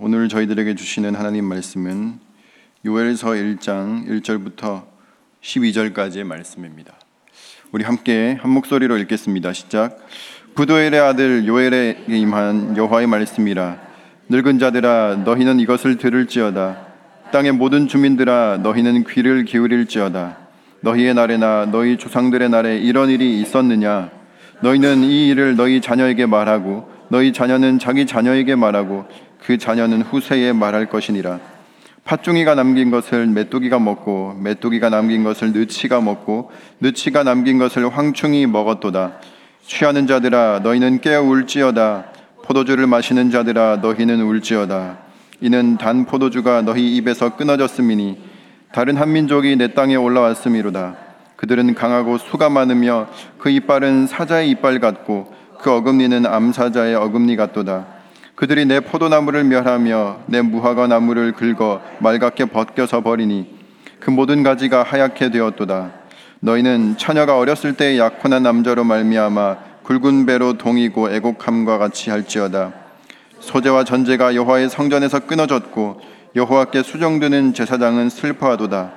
오늘 저희들에게 주시는 하나님 말씀은 요엘서 1장 1절부터 12절까지의 말씀입니다. 우리 함께 한 목소리로 읽겠습니다. 시작. 부도엘의 아들 요엘에게 임한 여호와의 말씀이라 늙은 자들아 너희는 이것을 들을지어다 땅의 모든 주민들아 너희는 귀를 기울일지어다 너희의 날에나 너희 조상들의 날에 이런 일이 있었느냐 너희는 이 일을 너희 자녀에게 말하고 너희 자녀는 자기 자녀에게 말하고 그 자녀는 후세에 말할 것이니라. 팥종이가 남긴 것을 메뚜기가 먹고 메뚜기가 남긴 것을 느치가 먹고 느치가 남긴 것을 황충이 먹었도다. 취하는 자들아 너희는 깨어 울지어다. 포도주를 마시는 자들아 너희는 울지어다. 이는 단 포도주가 너희 입에서 끊어졌음이니 다른 한 민족이 내 땅에 올라왔음이로다. 그들은 강하고 수가 많으며 그 이빨은 사자의 이빨 같고 그 어금니는 암사자의 어금니 같도다 그들이 내 포도나무를 멸하며 내 무화과 나무를 긁어 말갛게 벗겨서 버리니 그 모든 가지가 하얗게 되었도다. 너희는 처녀가 어렸을 때의 약혼한 남자로 말미암아 굵은 배로 동이고 애곡함과 같이 할지어다. 소재와 전제가 여호와의 성전에서 끊어졌고 여호와께 수정되는 제사장은 슬퍼하도다.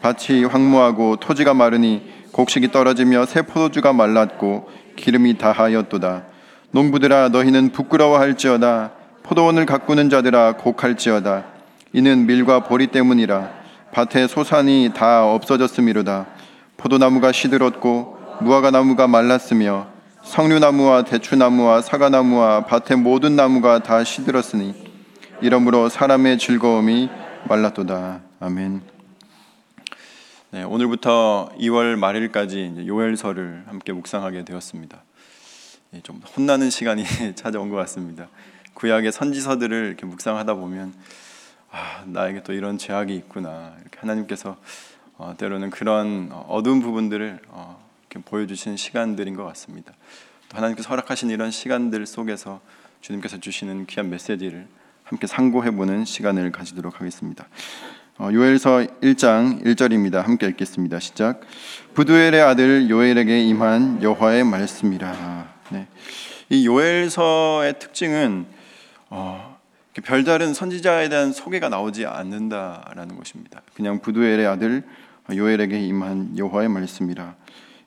밭이 황무하고 토지가 마르니 곡식이 떨어지며 새 포도주가 말랐고 기름이 다하였도다. 농부들아 너희는 부끄러워할지어다. 포도원을 가꾸는 자들아 곡할지어다. 이는 밀과 보리 때문이라. 밭의 소산이 다 없어졌음이로다. 포도나무가 시들었고 무화과 나무가 말랐으며 석류나무와 대추나무와 사과나무와 밭의 모든 나무가 다 시들었으니 이러므로 사람의 즐거움이 말랐도다. 아멘. 네, 오늘부터 2월 말일까지 요엘서를 함께 묵상하게 되었습니다. 예, 좀 혼나는 시간이 찾아온 것 같습니다. 구약의 선지서들을 이렇게 묵상하다 보면 아, 나에게 또 이런 죄악이 있구나. 이렇게 하나님께서 어, 때로는 그런 어두운 부분들을 어, 보여주시는 시간들인 것 같습니다. 또 하나님께서 허락하신 이런 시간들 속에서 주님께서 주시는 귀한 메시지를 함께 상고해보는 시간을 가지도록 하겠습니다. 어, 요엘서 1장 1절입니다. 함께 읽겠습니다. 시작. 부두엘의 아들 요엘에게 임한 여호와의 말씀이라. 네. 이 요엘서의 특징은 어, 별다른 선지자에 대한 소개가 나오지 않는다라는 것입니다. 그냥 부두엘의 아들 요엘에게 임한 여호와의 말씀이라.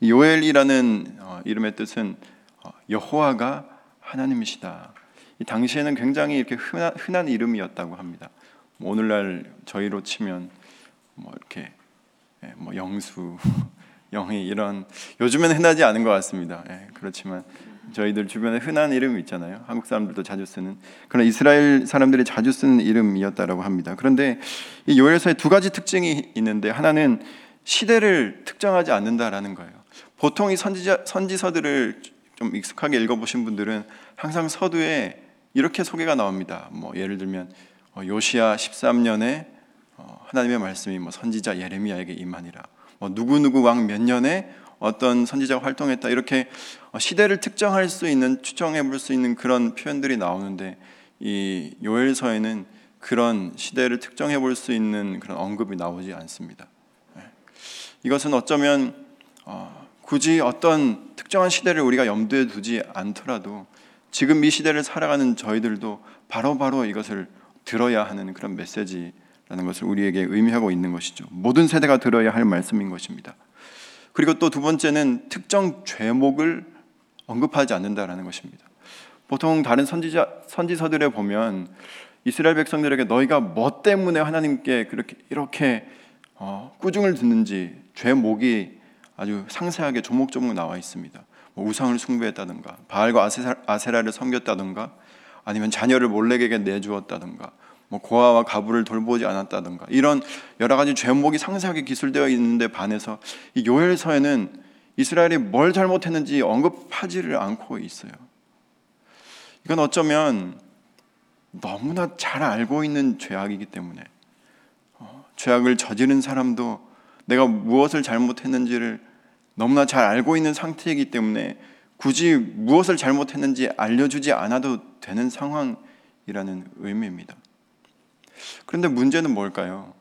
요엘이라는 어, 이름의 뜻은 어, 여호와가 하나님이시다. 이 당시에는 굉장히 이렇게 흔한, 흔한 이름이었다고 합니다. 뭐 오늘날 저희로 치면 뭐 이렇게 예, 뭐 영수, 영희 이런 요즘에는 흔하지 않은 것 같습니다. 예, 그렇지만 저희들 주변에 흔한 이름 있잖아요. 한국 사람들도 자주 쓰는 그런 이스라엘 사람들이 자주 쓰는 이름이었다라고 합니다. 그런데 이 요엘서에 두 가지 특징이 있는데 하나는 시대를 특정하지 않는다라는 거예요. 보통 이 선지자 선지서들을 좀 익숙하게 읽어보신 분들은 항상 서두에 이렇게 소개가 나옵니다. 뭐 예를 들면 어, 요시야 13년에 어, 하나님의 말씀이 뭐 선지자 예레미야에게 임하니라. 뭐 누구 누구 왕 몇 년에 어떤 선지자가 활동했다 이렇게 시대를 특정할 수 있는 추정해 볼 수 있는 그런 표현들이 나오는데 이 요엘서에는 그런 시대를 특정해 볼 수 있는 그런 언급이 나오지 않습니다. 네. 이것은 어쩌면 어, 굳이 어떤 특정한 시대를 우리가 염두에 두지 않더라도 지금 이 시대를 살아가는 저희들도 바로바로 바로 이것을 들어야 하는 그런 메시지라는 것을 우리에게 의미하고 있는 것이죠. 모든 세대가 들어야 할 말씀인 것입니다. 그리고 또 두 번째는 특정 죄목을 언급하지 않는다라는 것입니다. 보통 다른 선지자 선지서들에 보면 이스라엘 백성들에게 너희가 뭐 때문에 하나님께 그렇게 이렇게 어, 꾸중을 듣는지 죄목이 아주 상세하게 조목조목 나와 있습니다. 뭐 우상을 숭배했다든가 바알과 아세라 를 섬겼다든가 아니면 자녀를 몰래에게 내주었다든가 뭐 고아와 가부를 돌보지 않았다든가 이런 여러 가지 죄목이 상세하게 기술되어 있는데 반해서 이 요엘서에는 이스라엘이 뭘 잘못했는지 언급하지를 않고 있어요. 이건 어쩌면 너무나 잘 알고 있는 죄악이기 때문에 어, 죄악을 저지른 사람도 내가 무엇을 잘못했는지를 너무나 잘 알고 있는 상태이기 때문에 굳이 무엇을 잘못했는지 알려주지 않아도 되는 상황이라는 의미입니다. 그런데 문제는 뭘까요?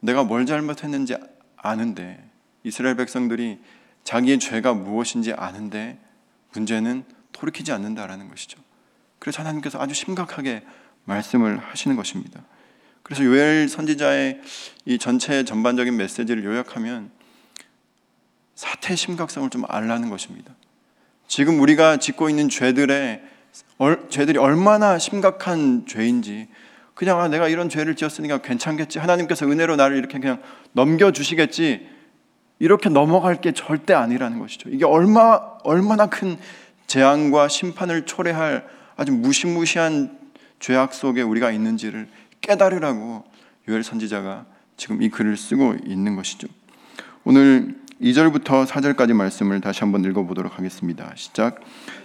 내가 뭘 잘못했는지 아는데 이스라엘 백성들이 자기의 죄가 무엇인지 아는데 문제는 돌이키지 않는다라는 것이죠. 그래서 하나님께서 아주 심각하게 말씀을 하시는 것입니다. 그래서 요엘 선지자의 이 전체 전반적인 메시지를 요약하면 사태의 심각성을 좀 알라는 것입니다. 지금 우리가 짓고 있는 죄들의 죄들이 얼마나 심각한 죄인지 그냥 아, 내가 이런 죄를 지었으니까 괜찮겠지 하나님께서 은혜로 나를 이렇게 그냥 넘겨 주시겠지 이렇게 넘어갈 게 절대 아니라는 것이죠. 이게 얼마 얼마나 큰 재앙과 심판을 초래할 아주 무시무시한 죄악 속에 우리가 있는지를 깨달으라고 요엘 선지자가 지금 이 글을 쓰고 있는 것이죠. 오늘 2절부터 4절까지 말씀을 다시 한번 읽어보도록 하겠습니다. 시작.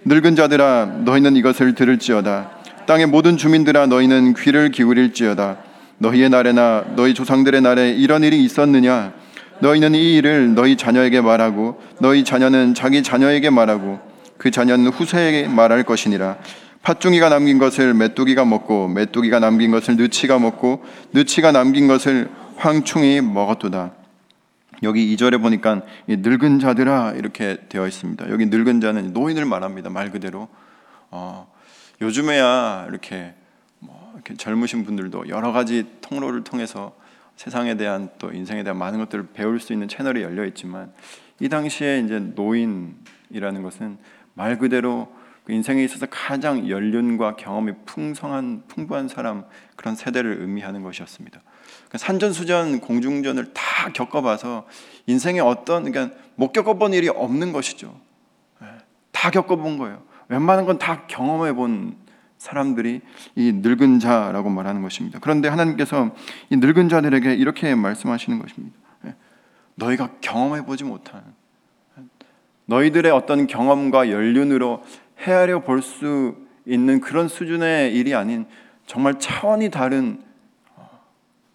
늙은 자들아 너희는 이것을 들을지어다. 땅의 모든 주민들아 너희는 귀를 기울일지어다. 너희의 날에나 너희 조상들의 날에 이런 일이 있었느냐? 너희는 이 일을 너희 자녀에게 말하고 너희 자녀는 자기 자녀에게 말하고 그 자녀는 후세에게 말할 것이니라. 팥중이가 남긴 것을 메뚜기가 먹고 메뚜기가 남긴 것을 느치가 먹고 느치가 남긴 것을 황충이 먹었도다. 여기 2절에 보니까 늙은 자들아 이렇게 되어 있습니다. 여기 늙은 자는 노인을 말합니다. 말 그대로. 어, 요즘에야 이렇게, 뭐 이렇게 젊으신 분들도 여러 가지 통로를 통해서 세상에 대한 또 인생에 대한 많은 것들을 배울 수 있는 채널이 열려 있지만 이 당시에 이제 노인이라는 것은 말 그대로 그 인생에 있어서 가장 연륜과 경험이 풍성한 풍부한 사람 그런 세대를 의미하는 것이었습니다. 그러니까 산전수전 공중전을 다 겪어봐서 인생에 어떤 그러니까 못 겪어본 일이 없는 것이죠. 예, 다 겪어본 거예요. 웬만한 건 다 경험해 본 사람들이 이 늙은 자라고 말하는 것입니다. 그런데 하나님께서 이 늙은 자들에게 이렇게 말씀하시는 것입니다. 예, 너희가 경험해 보지 못한 너희들의 어떤 경험과 연륜으로 헤아려 볼 수 있는 그런 수준의 일이 아닌 정말 차원이 다른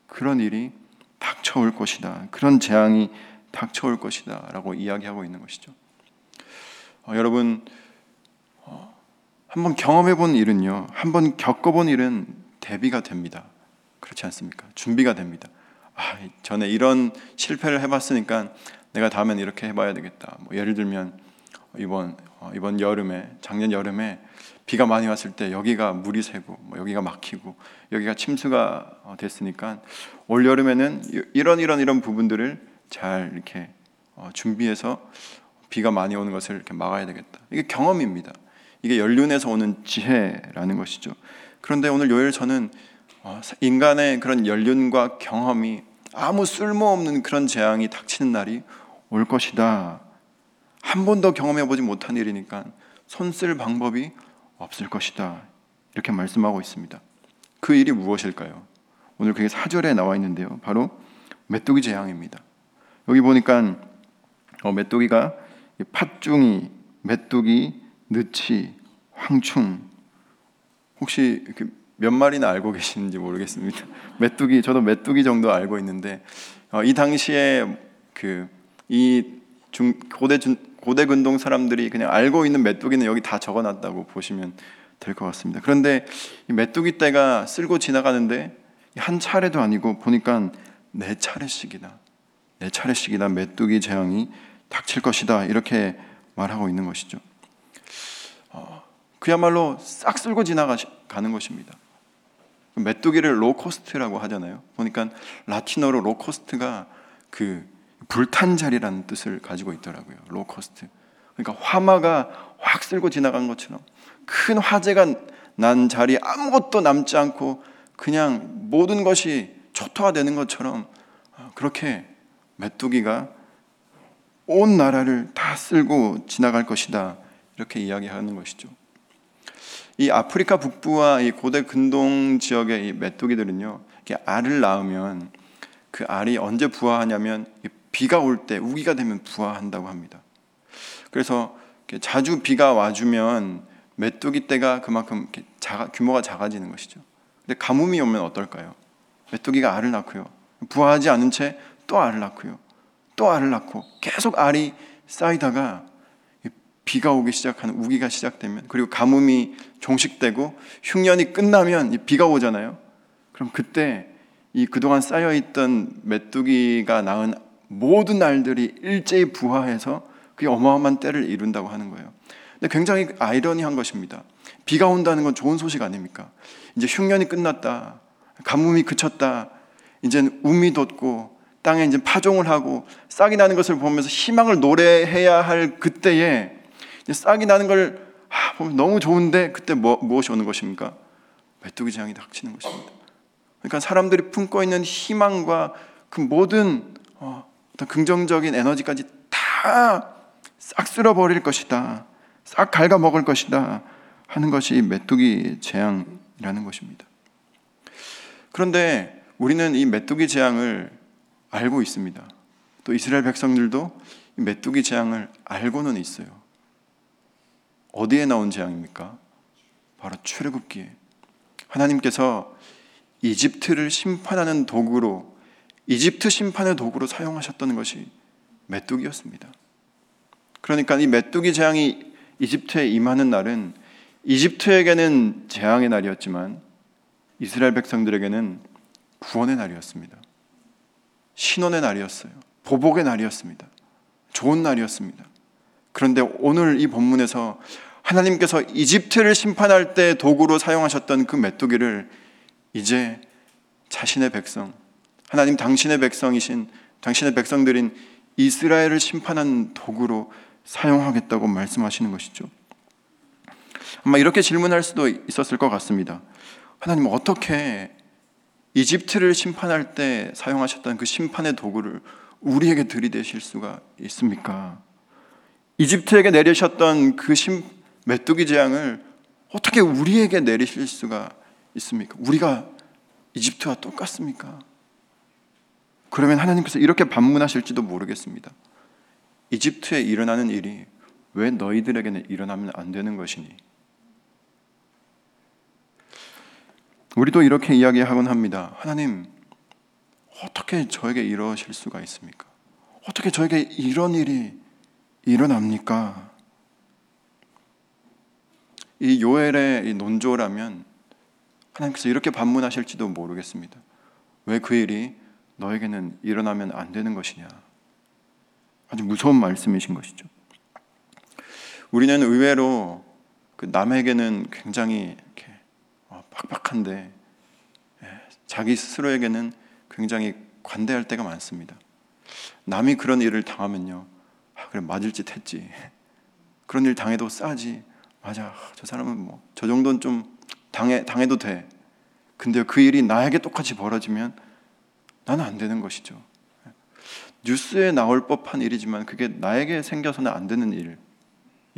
그런 일이 닥쳐올 것이다. 그런 재앙이 닥쳐올 것이다. 라고 이야기하고 있는 것이죠. 어, 여러분, 어, 한번 경험해 본 일은요, 한번 겪어본 일은 대비가 됩니다. 그렇지 않습니까? 준비가 됩니다. 아, 전에 이런 실패를 해봤으니까 내가 다음엔 이렇게 해봐야 되겠다. 뭐 예를 들면 이번 어, 이번 여름에 작년 여름에 비가 많이 왔을 때 여기가 물이 새고 뭐 여기가 막히고 여기가 침수가 어, 됐으니까 올 여름에는 이런 이런 이런 부분들을 잘 이렇게 어, 준비해서 비가 많이 오는 것을 이렇게 막아야 되겠다. 이게 경험입니다. 이게 연륜에서 오는 지혜라는 것이죠. 그런데 오늘 저는 어, 인간의 그런 연륜과 경험이 아무 쓸모없는 그런 재앙이 닥치는 날이 올 것이다. 한 번도 경험해 보지 못한 일이니까 손 쓸 방법이 없을 것이다. 이렇게 말씀하고 있습니다. 그 일이 무엇일까요? 오늘 그게 사절에 나와 있는데요. 바로 메뚜기 재앙입니다. 여기 보니까 어, 메뚜기가 팥중이, 메뚜기, 느치, 황충 혹시 몇 마리나 알고 계시는지 모르겠습니다. 메뚜기 저도 메뚜기 정도 알고 있는데 어, 이 당시에 그이 고대 고대 근동 사람들이 그냥 알고 있는 메뚜기는 여기 다 적어놨다고 보시면 될 것 같습니다. 그런데 이 메뚜기 떼가 쓸고 지나가는데 한 차례도 아니고 보니까 네 차례씩이나 네 차례씩이나 메뚜기 재앙이 닥칠 것이다 이렇게 말하고 있는 것이죠. 어, 그야말로 싹 쓸고 지나가는 것입니다. 메뚜기를 locust라고 하잖아요. 보니까 라틴어로 locust가 그 불탄 자리라는 뜻을 가지고 있더라고요. locust. 그러니까 화마가 확 쓸고 지나간 것처럼 큰 화재가 난 자리에 아무것도 남지 않고 그냥 모든 것이 초토화되는 것처럼 아, 그렇게 메뚜기가 온 나라를 다 쓸고 지나갈 것이다. 이렇게 이야기하는 것이죠. 이 아프리카 북부와 이 고대 근동 지역의 이 메뚜기들은요, 이렇게 알을 낳으면 그 알이 언제 부화하냐면 비가 올 때 우기가 되면 부화한다고 합니다. 그래서 자주 비가 와주면 메뚜기 떼가 그만큼 작아, 규모가 작아지는 것이죠. 근데 가뭄이 오면 어떨까요? 메뚜기가 알을 낳고요. 부화하지 않은 채 또 알을 낳고요. 또 알을 낳고 계속 알이 쌓이다가 비가 오기 시작하는 우기가 시작되면 그리고 가뭄이 종식되고 흉년이 끝나면 비가 오잖아요. 그럼 그때 이 그동안 쌓여 있던 메뚜기가 낳은 모든 알들이 일제히 부화해서 그게 어마어마한 때를 이룬다고 하는 거예요. 근데 굉장히 아이러니한 것입니다. 비가 온다는 건 좋은 소식 아닙니까? 이제 흉년이 끝났다. 가뭄이 그쳤다. 이제는 우미 돋고 땅에 이제 파종을 하고 싹이 나는 것을 보면서 희망을 노래해야 할 그때에 싹이 나는 걸 아, 보면 너무 좋은데 그때 뭐, 무엇이 오는 것입니까? 메뚜기 재앙이 닥치는 것입니다. 그러니까 사람들이 품고 있는 희망과 그 모든 어, 떤 긍정적인 에너지까지 다 싹 쓸어버릴 것이다. 싹 갉아먹을 것이다. 하는 것이 메뚜기 재앙이라는 것입니다. 그런데 우리는 이 메뚜기 재앙을 알고 있습니다. 또 이스라엘 백성들도 메뚜기 재앙을 알고는 있어요. 어디에 나온 재앙입니까? 바로 출애굽기에 하나님께서 이집트를 심판하는 도구로 이집트 심판의 도구로 사용하셨던 것이 메뚜기였습니다. 그러니까 이 메뚜기 재앙이 이집트에 임하는 날은 이집트에게는 재앙의 날이었지만 이스라엘 백성들에게는 구원의 날이었습니다. 신원의 날이었어요. 보복의 날이었습니다. 좋은 날이었습니다. 그런데 오늘 이 본문에서 하나님께서 이집트를 심판할 때 도구로 사용하셨던 그 메뚜기를 이제 자신의 백성, 하나님 당신의 백성이신 당신의 백성들인 이스라엘을 심판한 도구로 사용하겠다고 말씀하시는 것이죠. 아마 이렇게 질문할 수도 있었을 것 같습니다. 하나님 어떻게 이집트를 심판할 때 사용하셨던 그 심판의 도구를 우리에게 들이대실 수가 있습니까? 이집트에게 내리셨던 그 심, 메뚜기 재앙을 어떻게 우리에게 내리실 수가 있습니까? 우리가 이집트와 똑같습니까? 그러면 하나님께서 이렇게 반문하실지도 모르겠습니다. 이집트에 일어나는 일이 왜 너희들에게는 일어나면 안 되는 것이니? 우리도 이렇게 이야기하곤 합니다. 하나님, 어떻게 저에게 이러실 수가 있습니까? 어떻게 저에게 이런 일이 일어납니까? 이 요엘의 논조라면 하나님께서 이렇게 반문하실지도 모르겠습니다. 왜 그 일이 너에게는 일어나면 안 되는 것이냐? 아주 무서운 말씀이신 것이죠. 우리는 의외로 그 남에게는 굉장히 이렇게 어, 팍팍한데 예, 자기 스스로에게는 굉장히 관대할 때가 많습니다. 남이 그런 일을 당하면요, 아, 그래 맞을 짓 했지. 그런 일 당해도 싸지. 맞아, 저 사람은 뭐 저 정도는 좀 당해 당해도 돼. 근데 그 일이 나에게 똑같이 벌어지면 나는 안 되는 것이죠. 뉴스에 나올 법한 일이지만 그게 나에게 생겨서는 안 되는 일인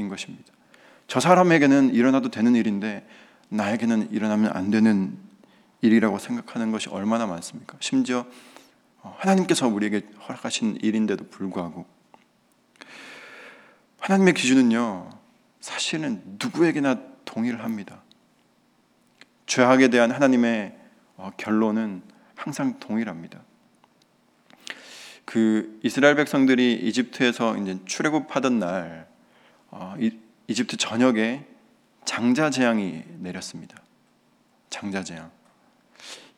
것입니다. 저 사람에게는 일어나도 되는 일인데 나에게는 일어나면 안 되는 일이라고 생각하는 것이 얼마나 많습니까? 심지어 어, 하나님께서 우리에게 허락하신 일인데도 불구하고 하나님의 기준은요 사실은 누구에게나 동일합니다. 죄악에 대한 하나님의 어, 결론은 항상 동일합니다. 그 이스라엘 백성들이 이집트에서 이제 출애굽하던 날 어, 이, 집트 전역에 장자 재앙이 내렸습니다. 장자 재앙.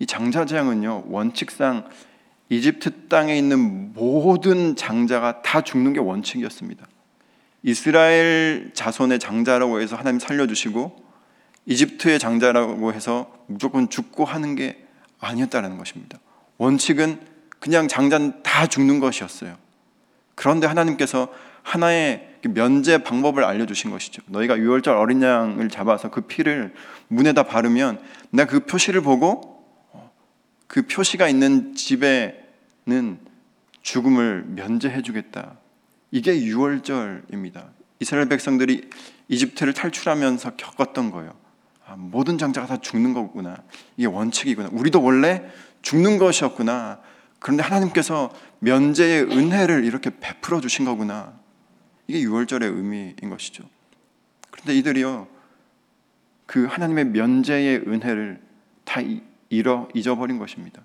이 장자 재앙은요 원칙상 이집트 땅에 있는 모든 장자가 다 죽는 게 원칙이었습니다. 이스라엘 자손의 장자라고 해서 하나님 살려주시고 이집트의 장자라고 해서 무조건 죽고 하는 게 아니었다는 것입니다. 원칙은 그냥 장자는 다 죽는 것이었어요. 그런데 하나님께서 하나의 그 면제 방법을 알려주신 것이죠. 너희가 유월절 어린 양을 잡아서 그 피를 문에다 바르면 내가 그 표시를 보고 어, 그 표시가 있는 집에는 죽음을 면제해 주겠다. 이게 유월절입니다. 이스라엘 백성들이 이집트를 탈출하면서 겪었던 거예요. 아, 모든 장자가 다 죽는 거구나. 이게 원칙이구나. 우리도 원래 죽는 것이었구나. 그런데 하나님께서 면제의 은혜를 이렇게 베풀어 주신 거구나. 이게 유월절의 의미인 것이죠. 그런데 이들이요, 그 하나님의 면제의 은혜를 다 잃어 잊어버린 것입니다.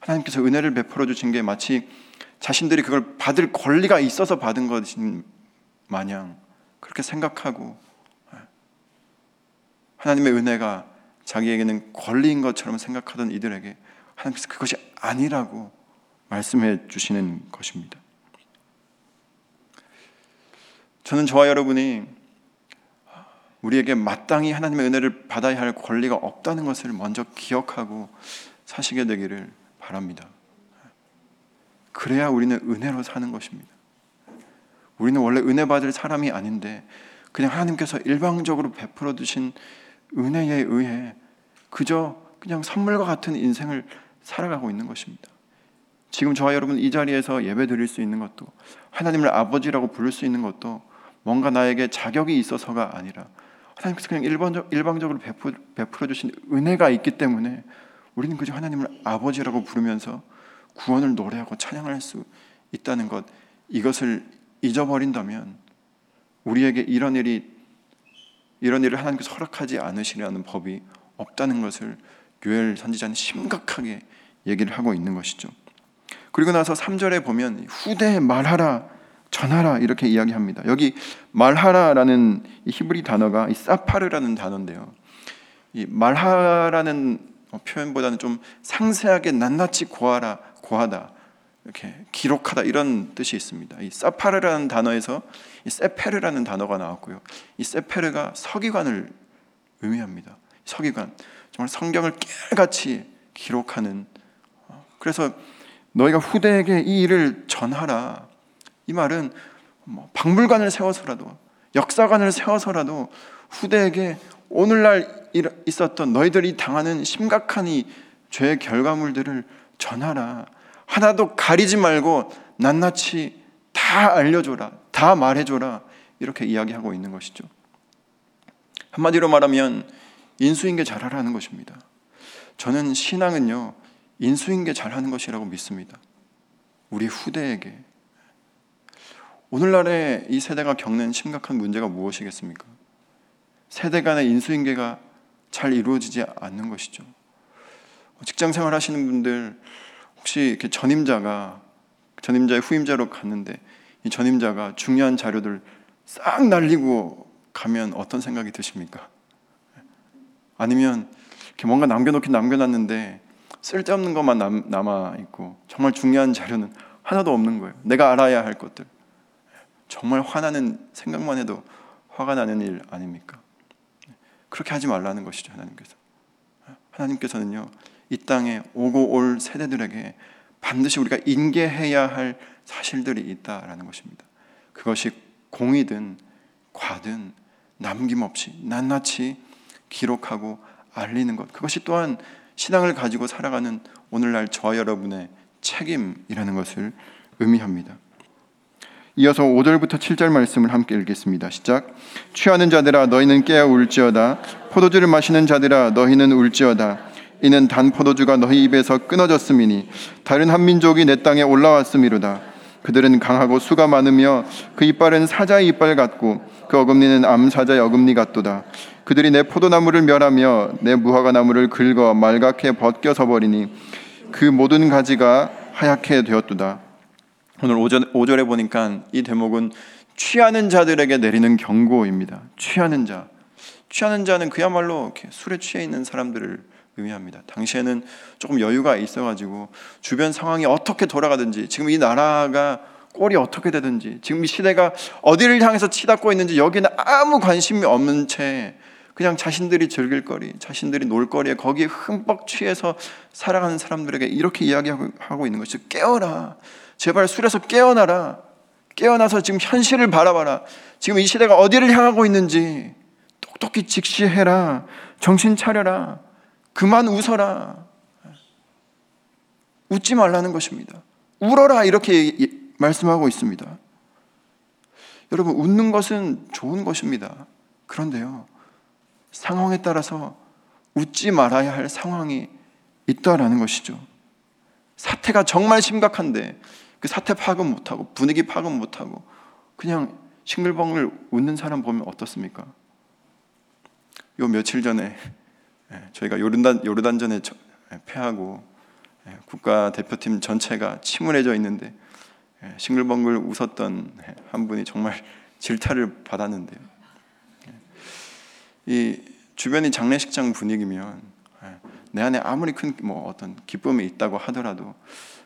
하나님께서 은혜를 베풀어 주신 게 마치 자신들이 그걸 받을 권리가 있어서 받은 것인 마냥 그렇게 생각하고 하나님의 은혜가 자기에게는 권리인 것처럼 생각하던 이들에게 하나님께서 그것이 아니라고 말씀해 주시는 것입니다. 저는 저와 여러분이 우리에게 마땅히 하나님의 은혜를 받아야 할 권리가 없다는 것을 먼저 기억하고 사시게 되기를 바랍니다. 그래야 우리는 은혜로 사는 것입니다. 우리는 원래 은혜 받을 사람이 아닌데 그냥 하나님께서 일방적으로 베풀어 두신 은혜에 의해 그저 그냥 선물과 같은 인생을 살아가고 있는 것입니다. 지금 저와 여러분 이 자리에서 예배 드릴 수 있는 것도 하나님을 아버지라고 부를 수 있는 것도 뭔가 나에게 자격이 있어서가 아니라 하나님께서 그냥 일방적, 일방적으로 베풀어 주신 은혜가 있기 때문에 우리는 그저 하나님을 아버지라고 부르면서 구원을 노래하고 찬양할 수 있다는 것 이것을 잊어버린다면 우리에게 이런 일이 이런 일을 하나님께서 허락하지 않으시려는 법이 없다는 것을 요엘 선지자는 심각하게 얘기를 하고 있는 것이죠. 그리고 나서 3절에 보면 후대에 말하라 전하라 이렇게 이야기합니다. 여기 말하라라는 히브리 단어가 사파르라는 단어인데요. 이 말하라는 표현보다는 좀 상세하게 낱낱이 고하라 고하다 이렇게 기록하다 이런 뜻이 있습니다. 이 사파르라는 단어에서 이 세페르라는 단어가 나왔고요. 이 세페르가 서기관을 의미합니다. 서기관 정말 성경을 깨알같이 기록하는 그래서 너희가 후대에게 이 일을 전하라. 이 말은 뭐 박물관을 세워서라도 역사관을 세워서라도 후대에게 오늘날 있었던 너희들이 당하는 심각한 이 죄의 결과물들을 전하라. 하나도 가리지 말고 낱낱이 다 알려줘라. 다 말해줘라. 이렇게 이야기하고 있는 것이죠. 한마디로 말하면 인수인계 잘하라는 것입니다. 저는 신앙은요, 인수인계 잘하는 것이라고 믿습니다. 우리 후대에게. 오늘날의 이 세대가 겪는 심각한 문제가 무엇이겠습니까? 세대 간의 인수인계가 잘 이루어지지 않는 것이죠. 직장 생활 하시는 분들 혹시 이렇게 전임자가 전임자의 후임자로 갔는데 이 전임자가 중요한 자료들 싹 날리고 가면 어떤 생각이 드십니까? 아니면 이렇게 뭔가 남겨놓긴 남겨놨는데 쓸데없는 것만 남, 남아 있고 정말 중요한 자료는 하나도 없는 거예요. 내가 알아야 할 것들. 정말 화나는 생각만 해도 화가 나는 일 아닙니까? 그렇게 하지 말라는 것이죠, 하나님께서. 하나님께서는요, 이 땅에 오고 올 세대들에게 반드시 우리가 인계해야 할 사실들이 있다라는 것입니다. 그것이 공이든 과든 남김없이 낱낱이 기록하고 알리는 것. 그것이 또한 신앙을 가지고 살아가는 오늘날 저 여러분의 책임이라는 것을 의미합니다. 이어서 5절부터 7절 말씀을 함께 읽겠습니다. 시작. 취하는 자들아 너희는 깨어 울지어다. 포도주를 마시는 자들아 너희는 울지어다. 이는 단 포도주가 너희 입에서 끊어졌음이니 다른 한 민족이 내 땅에 올라왔음이로다. 그들은 강하고 수가 많으며 그 이빨은 사자의 이빨 같고 그 어금니는 암사자의 어금니 같도다. 그들이 내 포도나무를 멸하며 내 무화과 나무를 긁어 말갛게 벗겨서 버리니 그 모든 가지가 하얗게 되었도다. 오늘 5절, 5절에 보니까 이 대목은 취하는 자들에게 내리는 경고입니다. 취하는 자. 취하는 자는 그야말로 술에 취해 있는 사람들을 의미합니다. 당시에는 조금 여유가 있어가지고 주변 상황이 어떻게 돌아가든지 지금 이 나라가 꼴이 어떻게 되든지 지금 이 시대가 어디를 향해서 치닫고 있는지 여기는 아무 관심이 없는 채 그냥 자신들이 즐길 거리, 자신들이 놀 거리에 거기에 흠뻑 취해서 살아가는 사람들에게 이렇게 이야기하고 있는 것이 깨어라. 제발 술에서 깨어나라. 깨어나서 지금 현실을 바라봐라. 지금 이 시대가 어디를 향하고 있는지 똑똑히 직시해라. 정신 차려라. 그만 웃어라. 웃지 말라는 것입니다. 울어라 이렇게 말씀하고 있습니다. 여러분 웃는 것은 좋은 것입니다. 그런데요. 상황에 따라서 웃지 말아야 할 상황이 있다라는 것이죠. 사태가 정말 심각한데 그 사태 파악은 못하고 분위기 파악은 못하고 그냥 싱글벙글 웃는 사람 보면 어떻습니까? 요 며칠 전에 예, 저희가 요르단 요르단전에 예, 패하고 예, 국가 대표팀 전체가 침울해져 있는데 싱글벙글 웃었던 한 분이 정말 질타를 받았는데요. 이 주변이 장례식장 분위기면 내 안에 아무리 큰 뭐 어떤 기쁨이 있다고 하더라도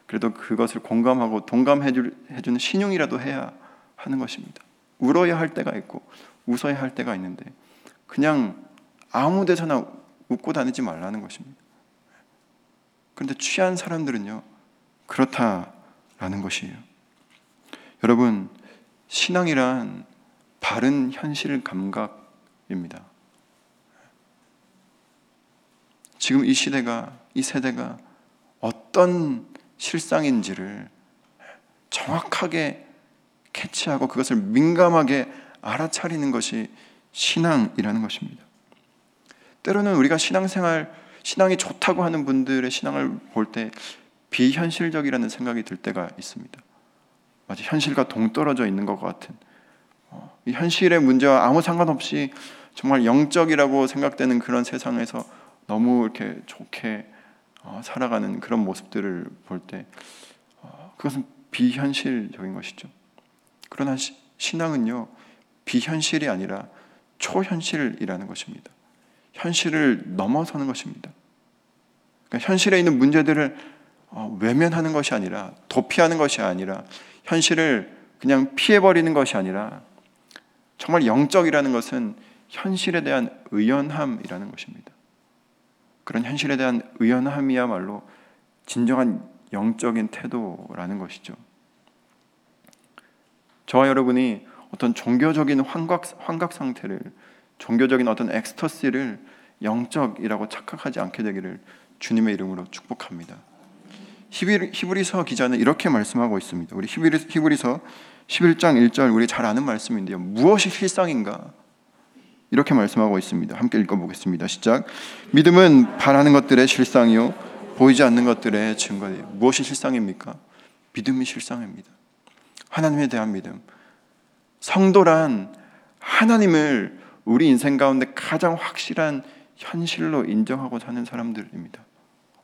그래도 그것을 공감하고 동감해 주는 신용이라도 해야 하는 것입니다. 울어야 할 때가 있고 웃어야 할 때가 있는데 그냥 아무 데서나 웃고 다니지 말라는 것입니다. 그런데 취한 사람들은요 그렇다라는 것이에요. 여러분 신앙이란 바른 현실 감각입니다. 지금 이 시대가 이 세대가 어떤 실상인지를 정확하게 캐치하고 그것을 민감하게 알아차리는 것이 신앙이라는 것입니다. 때로는 우리가 신앙생활, 신앙이 좋다고 하는 분들의 신앙을 볼 때 비현실적이라는 생각이 들 때가 있습니다. 마치 현실과 동떨어져 있는 것 같은 어, 이 현실의 문제와 아무 상관없이 정말 영적이라고 생각되는 그런 세상에서 너무 이렇게 좋게 어, 살아가는 그런 모습들을 볼때 어, 그것은 비현실적인 것이죠. 그러나 신앙은요 비현실이 아니라 초현실이라는 것입니다. 현실을 넘어서는 것입니다. 그러니까 현실에 있는 문제들을 어, 외면하는 것이 아니라 도피하는 것이 아니라 현실을 그냥 피해버리는 것이 아니라 정말 영적이라는 것은 현실에 대한 의연함이라는 것입니다. 그런 현실에 대한 의연함이야말로 진정한 영적인 태도라는 것이죠. 저와 여러분이 어떤 종교적인 환각, 환각 상태를 종교적인 어떤 엑스터시를 영적이라고 착각하지 않게 되기를 주님의 이름으로 축복합니다. 히브리서 기자는 이렇게 말씀하고 있습니다. 우리 히브리서 11장 1절 우리 잘 아는 말씀인데요. 무엇이 실상인가? 이렇게 말씀하고 있습니다. 함께 읽어보겠습니다. 시작. 믿음은 바라는 것들의 실상이요 보이지 않는 것들의 증거예요. 무엇이 실상입니까? 믿음이 실상입니다. 하나님에 대한 믿음. 성도란 하나님을 우리 인생 가운데 가장 확실한 현실로 인정하고 사는 사람들입니다.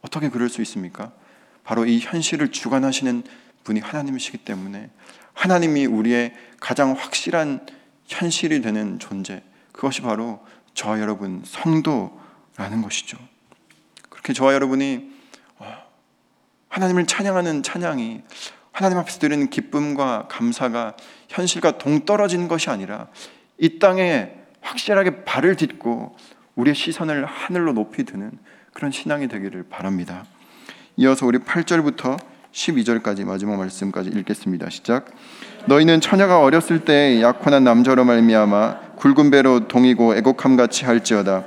어떻게 그럴 수 있습니까? 바로 이 현실을 주관하시는 분이 하나님이시기 때문에 하나님이 우리의 가장 확실한 현실이 되는 존재, 그것이 바로 저와 여러분 성도라는 것이죠. 그렇게 저와 여러분이 어, 하나님을 찬양하는 찬양이 하나님 앞에서 드리는 기쁨과 감사가 현실과 동떨어지는 것이 아니라 이 땅에 확실하게 발을 딛고 우리의 시선을 하늘로 높이 드는 그런 신앙이 되기를 바랍니다. 이어서 우리 8절부터 12절까지 마지막 말씀까지 읽겠습니다. 시작. 너희는 처녀가 어렸을 때 약혼한 남자로 말미암아 굵은 배로 동이고 애곡함 같이 할지어다.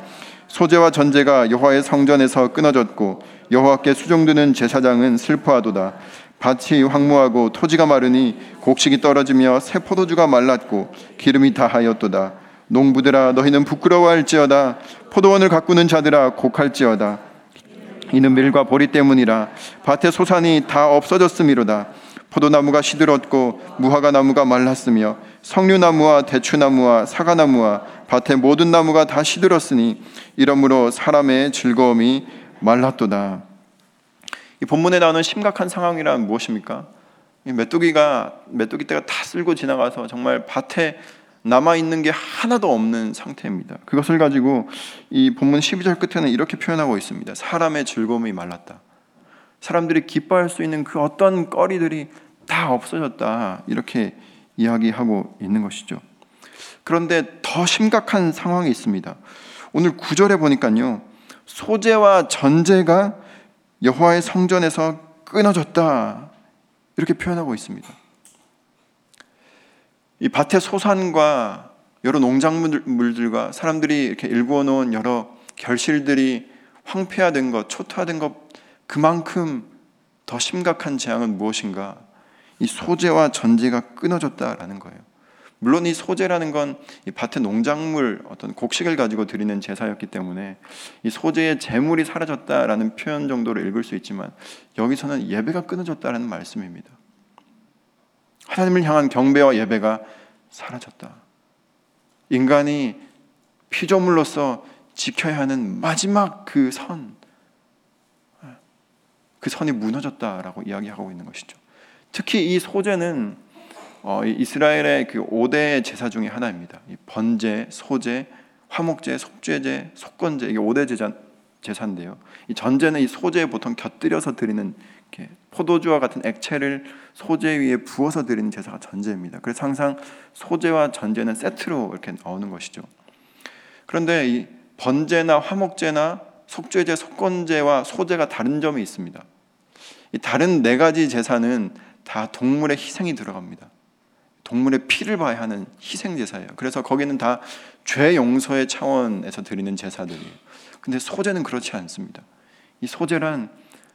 소재와 전제가 여호와의 성전에서 끊어졌고 여호와께 수종드는 제사장은 슬퍼하도다. 밭이 황무하고 토지가 마르니 곡식이 떨어지며 새 포도주가 말랐고 기름이 다하였도다. 농부들아 너희는 부끄러워할지어다. 포도원을 가꾸는 자들아 곡할지어다. 이는 밀과 보리 때문이라 밭의 소산이 다 없어졌음이로다. 포도나무가 시들었고 무화과 나무가 말랐으며 석류나무와 대추나무와 사과나무와 밭의 모든 나무가 다 시들었으니 이러므로 사람의 즐거움이 말랐도다. 이 본문에 나오는 심각한 상황이란 무엇입니까? 메뚜기가 메뚜기 떼가 다 쓸고 지나가서 정말 밭에 남아 있는 게 하나도 없는 상태입니다. 그것을 가지고 이 본문 12절 끝에는 이렇게 표현하고 있습니다. 사람의 즐거움이 말랐다. 사람들이 기뻐할 수 있는 그 어떤 거리들이 다 없어졌다. 이렇게 이야기하고 있는 것이죠. 그런데 더 심각한 상황이 있습니다. 오늘 9절에 보니까요. 소재와 전제가 여호와의 성전에서 끊어졌다. 이렇게 표현하고 있습니다. 이 밭의 소산과 여러 농작물들과 사람들이 이렇게 일구어 놓은 여러 결실들이 황폐화된 것, 초토화된 것 그만큼 더 심각한 재앙은 무엇인가? 이 소재와 전제가 끊어졌다라는 거예요. 물론 이 소재라는 건 이 밭의 농작물 어떤 곡식을 가지고 드리는 제사였기 때문에 이 소재의 재물이 사라졌다라는 표현 정도로 읽을 수 있지만 여기서는 예배가 끊어졌다라는 말씀입니다. 하나님을 향한 경배와 예배가 사라졌다. 인간이 피조물로서 지켜야 하는 마지막 그 선, 그 선이 무너졌다라고 이야기하고 있는 것이죠. 특히 이 소제는 어, 이스라엘의 그 5대 제사 중의 하나입니다. 번제, 소제, 화목제, 속죄제, 속건제 이게 5대 제사, 제사인데요. 이 전제는 이 소제에 보통 곁들여서 드리는 포도주와 같은 액체를 소재 위에 부어서 드리는 제사가 전제입니다. 그래서 항상 소재와 전제는 세트로 이렇게 나오는 것이죠. 그런데 이 번제나 화목제나 속죄제, 속건제와 소제가 다른 점이 있습니다. 이 다른 네 가지 제사는 다 동물의 희생이 들어갑니다. 동물의 피를 봐야 하는 희생 제사예요. 그래서 거기는 다 죄 용서의 차원에서 드리는 제사들이에요. 근데 소제는 그렇지 않습니다. 이 소제란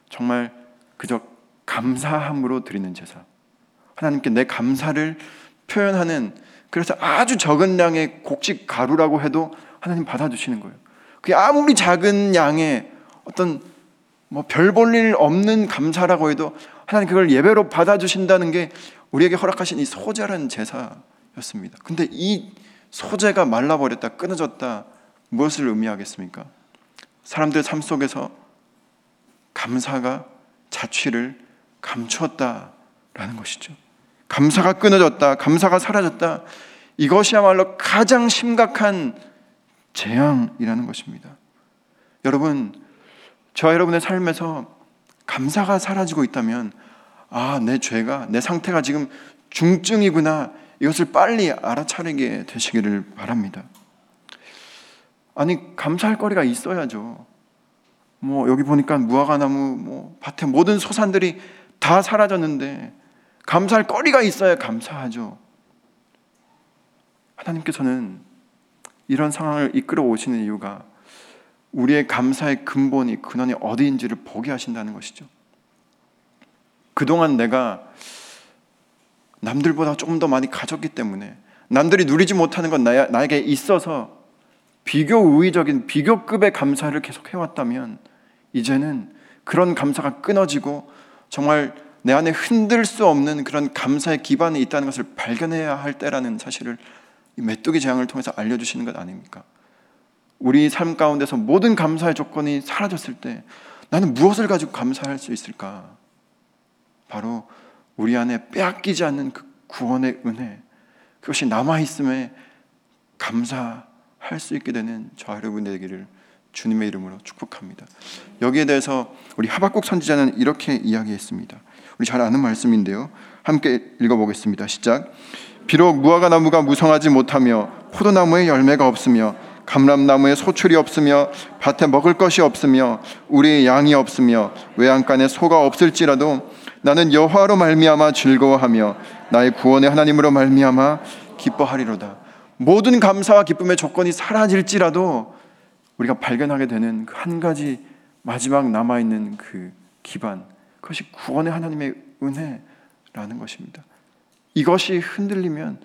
정말 그저 감사함으로 드리는 제사. 하나님께 내 감사를 표현하는 그래서 아주 적은 양의 곡식 가루라고 해도 하나님 받아주시는 거예요. 그게 아무리 작은 양의 어떤 뭐 별 볼 일 없는 감사라고 해도 하나님 그걸 예배로 받아주신다는 게 우리에게 허락하신 이 소재라는 제사였습니다. 근데 이 소재가 말라버렸다, 끊어졌다, 무엇을 의미하겠습니까? 사람들 삶 속에서 감사가 자취를 감추었다라는 것이죠. 감사가 끊어졌다, 감사가 사라졌다. 이것이야말로 가장 심각한 재앙이라는 것입니다. 여러분, 저 여러분의 삶에서 감사가 사라지고 있다면, 아, 내 죄가, 내 상태가 지금 중증이구나. 이것을 빨리 알아차리게 되시기를 바랍니다. 아니, 감사할 거리가 있어야죠. 뭐, 여기 보니까 무화과나무, 뭐, 밭에 모든 소산들이 다 사라졌는데, 감사할 거리가 있어야 감사하죠. 하나님께서는 이런 상황을 이끌어 오시는 이유가 우리의 감사의 근본이 근원이 어디인지를 보게 하신다는 것이죠. 그동안 내가 남들보다 조금 더 많이 가졌기 때문에 남들이 누리지 못하는 건 나, 나에게 있어서 비교 우위적인 비교급의 감사를 계속 해왔다면 이제는 그런 감사가 끊어지고 정말 내 안에 흔들 수 없는 그런 감사의 기반이 있다는 것을 발견해야 할 때라는 사실을 이 메뚜기 재앙을 통해서 알려주시는 것 아닙니까? 우리 삶 가운데서 모든 감사의 조건이 사라졌을 때 나는 무엇을 가지고 감사할 수 있을까? 바로 우리 안에 빼앗기지 않는 그 구원의 은혜, 그것이 남아있음에 감사할 수 있게 되는 저 여러분 되기를 주님의 이름으로 축복합니다. 여기에 대해서 우리 하박국 선지자는 이렇게 이야기했습니다. 우리 잘 아는 말씀인데요. 함께 읽어보겠습니다. 시작. 비록 무화과 나무가 무성하지 못하며 포도나무에 열매가 없으며 감람나무에 소출이 없으며 밭에 먹을 것이 없으며 우리의 양이 없으며 외양간에 소가 없을지라도 나는 여호와로 말미암아 즐거워하며 나의 구원의 하나님으로 말미암아 기뻐하리로다. 모든 감사와 기쁨의 조건이 사라질지라도 우리가 발견하게 되는 그 한 가지 마지막 남아 있는 그 기반 그것이 구원의 하나님의 은혜라는 것입니다. 이것이 흔들리면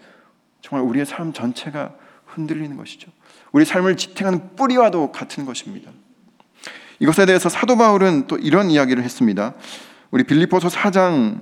정말 우리의 삶 전체가 흔들리는 것이죠. 우리 삶을 지탱하는 뿌리와도 같은 것입니다. 이것에 대해서 사도 바울은 또 이런 이야기를 했습니다. 우리 빌립보서 4장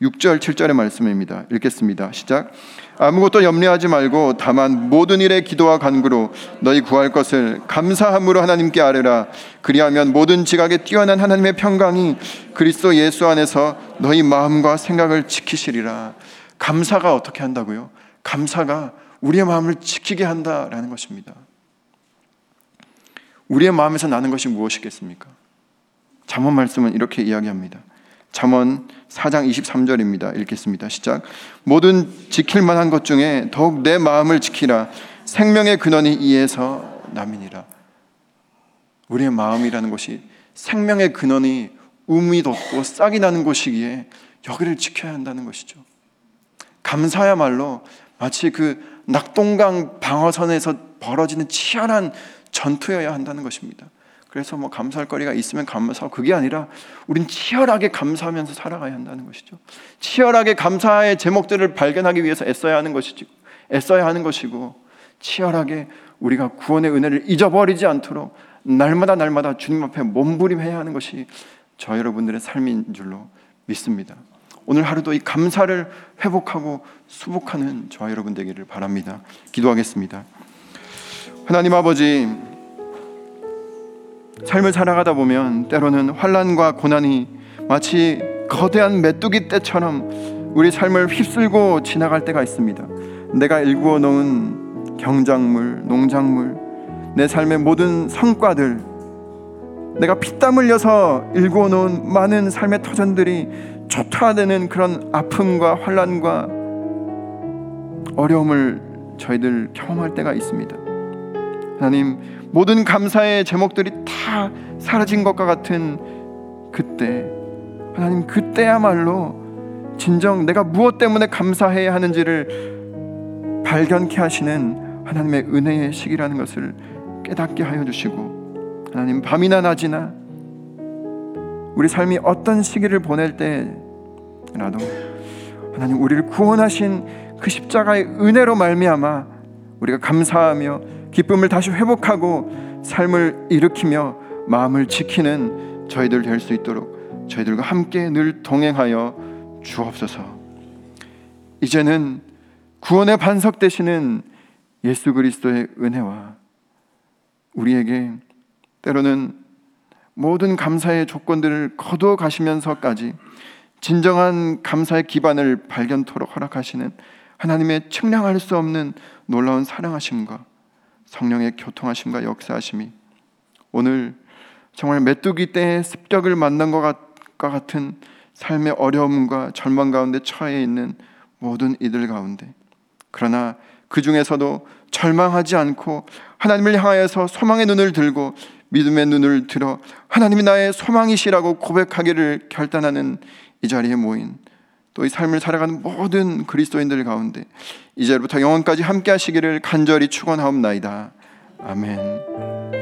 6절 7절의 말씀입니다. 읽겠습니다. 시작. 아무것도 염려하지 말고 다만 모든 일에 기도와 간구로 너희 구할 것을 감사함으로 하나님께 아뢰라. 그리하면 모든 지각에 뛰어난 하나님의 평강이 그리스도 예수 안에서 너희 마음과 생각을 지키시리라. 감사가 어떻게 한다고요? 감사가 우리의 마음을 지키게 한다라는 것입니다. 우리의 마음에서 나는 것이 무엇이겠습니까? 잠언 말씀은 이렇게 이야기합니다. 잠언 4장 23절입니다. 읽겠습니다. 시작. 모든 지킬 만한 것 중에 더욱 내 마음을 지키라. 생명의 근원이 이에서 남이니라. 우리의 마음이라는 것이 생명의 근원이 우이 돋고 싹이 나는 곳이기에 여기를 지켜야 한다는 것이죠. 감사야말로 마치 그 낙동강 방어선에서 벌어지는 치열한 전투여야 한다는 것입니다. 그래서 뭐 감사할 거리가 있으면 감사하고 그게 아니라 우린 치열하게 감사하면서 살아가야 한다는 것이죠. 치열하게 감사의 제목들을 발견하기 위해서 애써야 하는 것이지 애써야 하는 것이고 치열하게 우리가 구원의 은혜를 잊어버리지 않도록 날마다 날마다 주님 앞에 몸부림해야 하는 것이 저 여러분들의 삶인 줄로 믿습니다. 오늘 하루도 이 감사를 회복하고 수복하는 저와 여러분 되기를 바랍니다. 기도하겠습니다. 하나님 아버지 삶을 살아가다 보면 때로는 환란과 고난이 마치 거대한 메뚜기 떼처럼 우리 삶을 휩쓸고 지나갈 때가 있습니다. 내가 일구어 놓은 경작물, 농작물, 내 삶의 모든 성과들 내가 피땀 흘려서 일궈놓은 많은 삶의 터전들이 초토화되는 그런 아픔과 환란과 어려움을 저희들 경험할 때가 있습니다. 하나님 모든 감사의 제목들이 다 사라진 것과 같은 그때. 하나님 그때야말로 진정 내가 무엇 때문에 감사해야 하는지를 발견케 하시는 하나님의 은혜의 시기라는 것을 깨닫게 하여 주시고 하나님 밤이나 낮이나 우리 삶이 어떤 시기를 보낼 때라도 하나님 우리를 구원하신 그 십자가의 은혜로 말미암아 우리가 감사하며 기쁨을 다시 회복하고 삶을 일으키며 마음을 지키는 저희들 될 수 있도록 저희들과 함께 늘 동행하여 주옵소서. 이제는 구원의 반석 되시는 예수 그리스도의 은혜와 우리에게 때로는 모든 감사의 조건들을 거두어 가시면서까지 진정한 감사의 기반을 발견토록 허락하시는 하나님의 측량할 수 없는 놀라운 사랑하심과 성령의 교통하심과 역사하심이 오늘 정말 메뚜기 때의 습격을 만난 것과 같은 삶의 어려움과 절망 가운데 처해 있는 모든 이들 가운데 그러나 그 중에서도 절망하지 않고 하나님을 향하여서 소망의 눈을 들고 믿음의 눈을 들어 하나님이 나의 소망이시라고 고백하기를 결단하는 이 자리에 모인 또 이 삶을 살아가는 모든 그리스도인들 가운데 이제부터 영원까지 함께 하시기를 간절히 축원하옵나이다. 아멘.